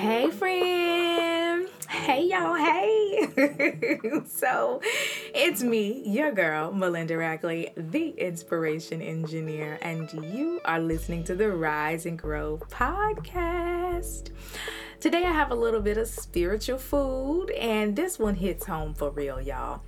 Hey, friend. Hey, y'all. Hey. so, it's me, your girl, Melinda Rackley, the inspiration engineer, and you are listening to the Rise and Grow podcast. Today, I have a little bit of spiritual food, and this one hits home for real, y'all.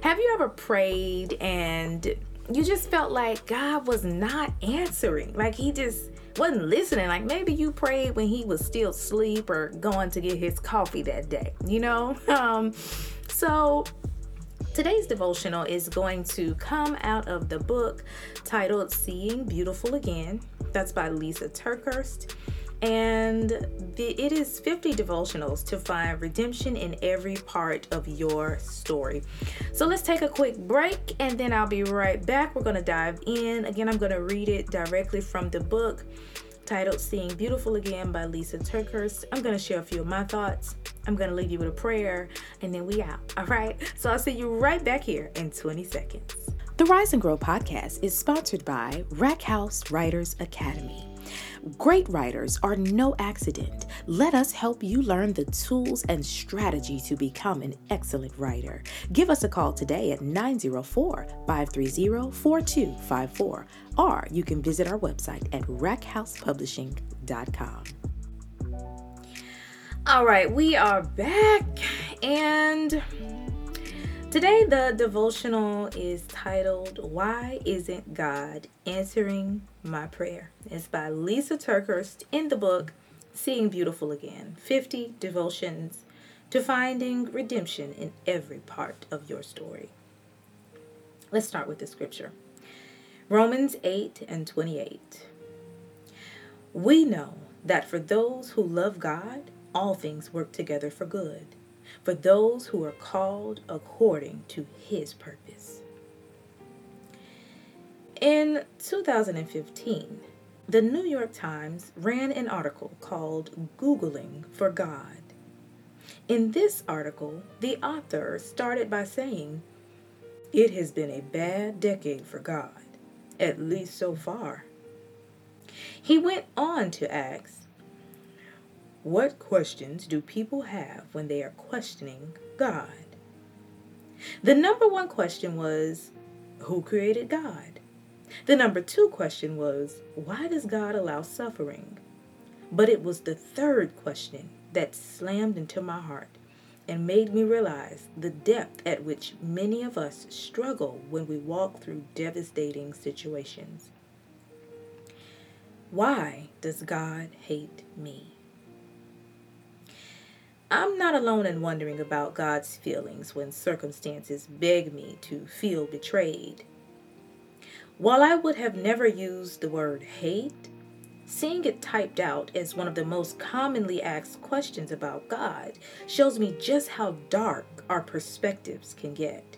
Have you ever prayed and you just felt like God was not answering? Like, He just wasn't listening. Like maybe you prayed when he was still asleep or going to get his coffee that day, you know? Um, so today's devotional is going to come out of the book titled Seeing Beautiful Again. That's by Lisa TerKeurst and the, it is 50 devotionals to find redemption in every part of your story. So let's take a quick break and then I'll be right back. We're going to dive in. Again, I'm going to read it directly from the book titled Seeing Beautiful Again by Lisa TerKeurst. I'm going to share a few of my thoughts. I'm going to leave you with a prayer and then we out. All right. So I'll see you right back here in 20 seconds. The Rise and Grow podcast is sponsored by Rack House Writers Academy. Great writers are no accident. Let us help you learn the tools and strategy to become an excellent writer. Give us a call today at 904 530 4254, or you can visit our website at rackhousepublishing.com. All right, we are back and Today, the devotional is titled, Why Isn't God Answering My Prayer? It's by Lisa TerKeurst in the book Seeing Beautiful Again 50 Devotions to Finding Redemption in Every Part of Your Story. Let's start with the scripture Romans 8 and 28. We know that for those who love God, all things work together for good for those who are called according to his purpose. In 2015, the New York Times ran an article called Googling for God. In this article, the author started by saying, It has been a bad decade for God, at least so far. He went on to ask, what questions do people have when they are questioning God? The number one question was, Who created God? The number two question was, Why does God allow suffering? But it was the third question that slammed into my heart and made me realize the depth at which many of us struggle when we walk through devastating situations. Why does God hate me? I'm not alone in wondering about God's feelings when circumstances beg me to feel betrayed. While I would have never used the word hate, seeing it typed out as one of the most commonly asked questions about God shows me just how dark our perspectives can get.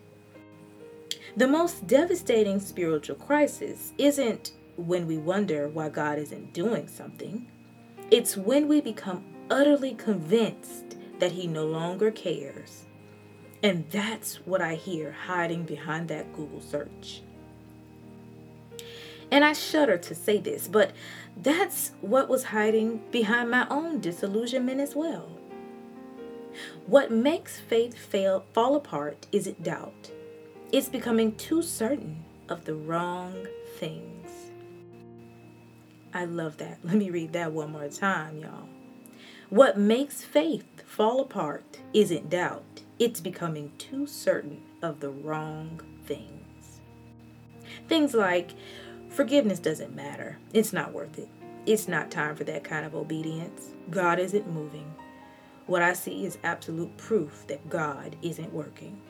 The most devastating spiritual crisis isn't when we wonder why God isn't doing something. It's when we become utterly convinced that he no longer cares. And that's what I hear hiding behind that Google search. And I shudder to say this, but that's what was hiding behind my own disillusionment as well. What makes faith fail, fall apart isn't doubt, it's becoming too certain of the wrong things. I love that. Let me read that one more time, y'all. What makes faith fall apart isn't doubt, it's becoming too certain of the wrong things. Things like forgiveness doesn't matter, it's not worth it. It's not time for that kind of obedience. God isn't moving. What I see is absolute proof that God isn't working.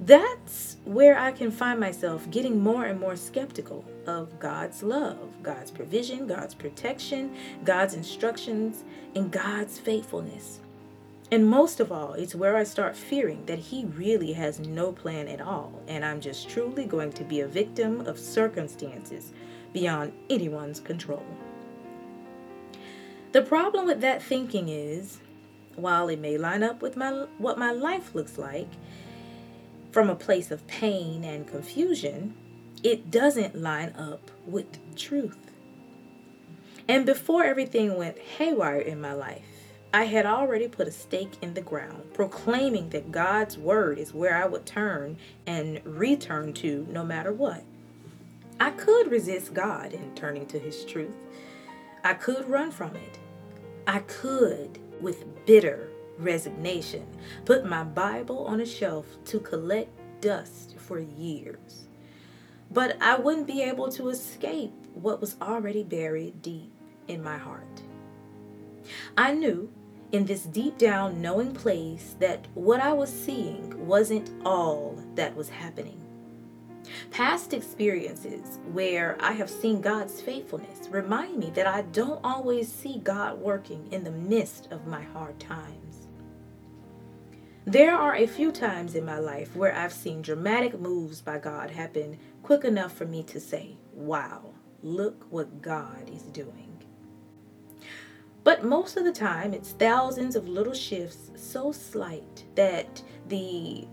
That's where I can find myself getting more and more skeptical of God's love, God's provision, God's protection, God's instructions, and God's faithfulness. And most of all, it's where I start fearing that He really has no plan at all, and I'm just truly going to be a victim of circumstances beyond anyone's control. The problem with that thinking is, while it may line up with my what my life looks like, from a place of pain and confusion, it doesn't line up with truth. And before everything went haywire in my life, I had already put a stake in the ground, proclaiming that God's word is where I would turn and return to no matter what. I could resist God in turning to his truth. I could run from it. I could, with bitter resignation, put my Bible on a shelf to collect dust for years. But I wouldn't be able to escape what was already buried deep in my heart. I knew in this deep down knowing place that what I was seeing wasn't all that was happening. Past experiences where I have seen God's faithfulness remind me that I don't always see God working in the midst of my hard times. There are a few times in my life where I've seen dramatic moves by God happen quick enough for me to say, wow, look what God is doing. But most of the time, it's thousands of little shifts so slight that the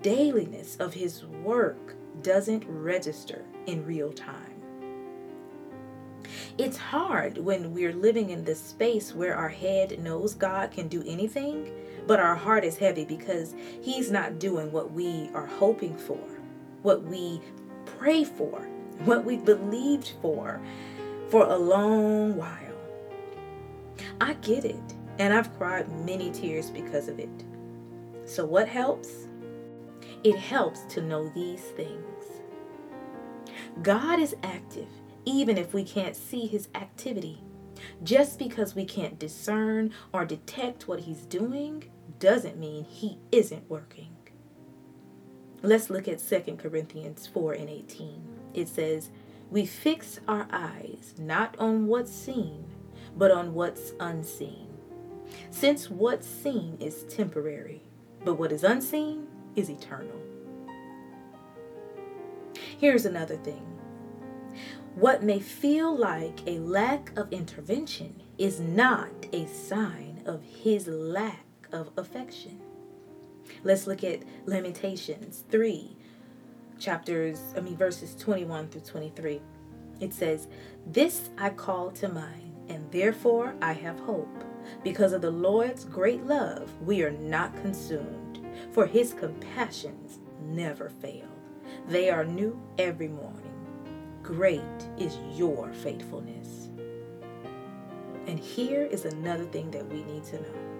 dailiness of His work doesn't register in real time. It's hard when we're living in this space where our head knows God can do anything, but our heart is heavy because He's not doing what we are hoping for, what we pray for, what we believed for for a long while. I get it, and I've cried many tears because of it. So, what helps? It helps to know these things. God is active, even if we can't see his activity. Just because we can't discern or detect what he's doing doesn't mean he isn't working. Let's look at 2 Corinthians 4 and 18. It says, We fix our eyes not on what's seen but on what's unseen. Since what's seen is temporary, but what is unseen is eternal. Here's another thing what may feel like a lack of intervention is not a sign of his lack of affection. Let's look at Lamentations 3, chapters, I mean, verses 21 through 23. It says, This I call to mind and therefore I have hope. Because of the Lord's great love, we are not consumed, for his compassions never fail. They are new every morning. Great is your faithfulness. And here is another thing that we need to know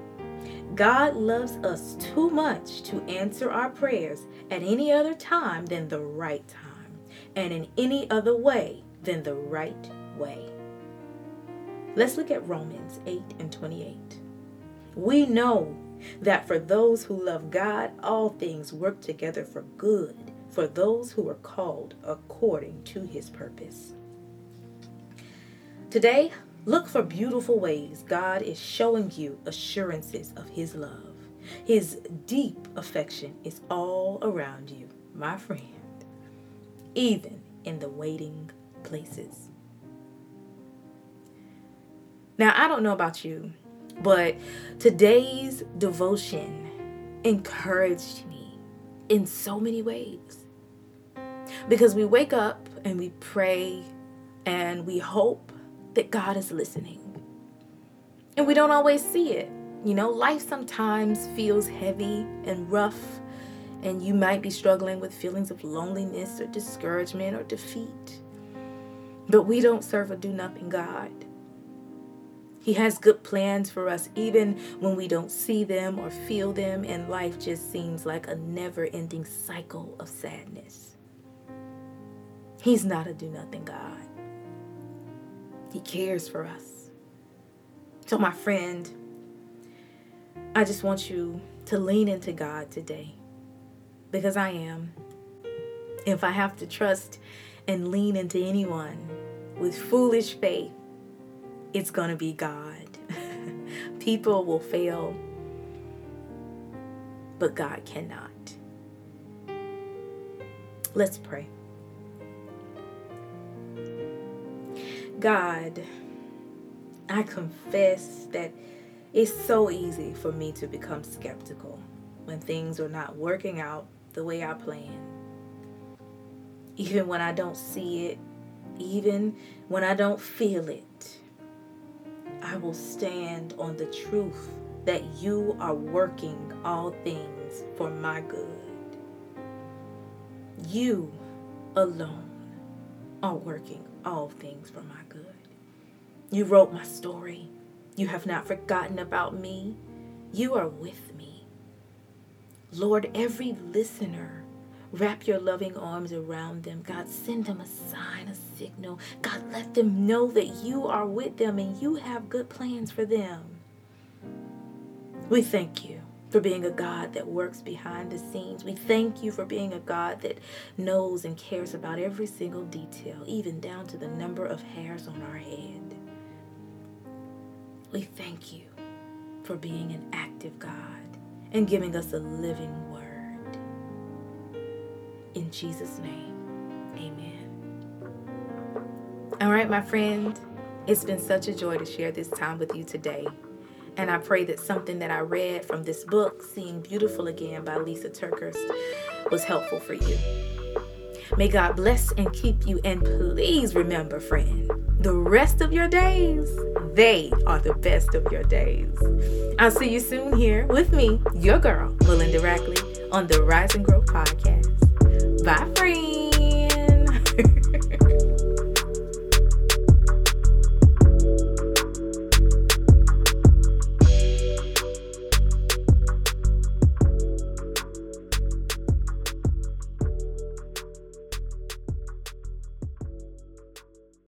God loves us too much to answer our prayers at any other time than the right time, and in any other way than the right way. Let's look at Romans 8 and 28. We know that for those who love God, all things work together for good for those who are called according to his purpose. Today, look for beautiful ways God is showing you assurances of his love. His deep affection is all around you, my friend, even in the waiting places. Now, I don't know about you, but today's devotion encouraged me in so many ways. Because we wake up and we pray and we hope that God is listening. And we don't always see it. You know, life sometimes feels heavy and rough, and you might be struggling with feelings of loneliness or discouragement or defeat. But we don't serve a do nothing God. He has good plans for us even when we don't see them or feel them, and life just seems like a never ending cycle of sadness. He's not a do nothing God, He cares for us. So, my friend, I just want you to lean into God today because I am. If I have to trust and lean into anyone with foolish faith, it's going to be God. People will fail, but God cannot. Let's pray. God, I confess that it's so easy for me to become skeptical when things are not working out the way I plan. Even when I don't see it, even when I don't feel it. I will stand on the truth that you are working all things for my good. You alone are working all things for my good. You wrote my story. You have not forgotten about me. You are with me. Lord, every listener, wrap your loving arms around them. God, send them a sign, a signal. God, let them know that you are with them and you have good plans for them. We thank you for being a God that works behind the scenes. We thank you for being a God that knows and cares about every single detail, even down to the number of hairs on our head. We thank you for being an active God and giving us a living word. In Jesus' name, amen. All right, my friend, it's been such a joy to share this time with you today. And I pray that something that I read from this book, Seeing Beautiful Again by Lisa TerKeurst, was helpful for you. May God bless and keep you. And please remember, friend, the rest of your days, they are the best of your days. I'll see you soon here with me, your girl, Melinda Rackley, on the Rise and Grow podcast. Bye, friends.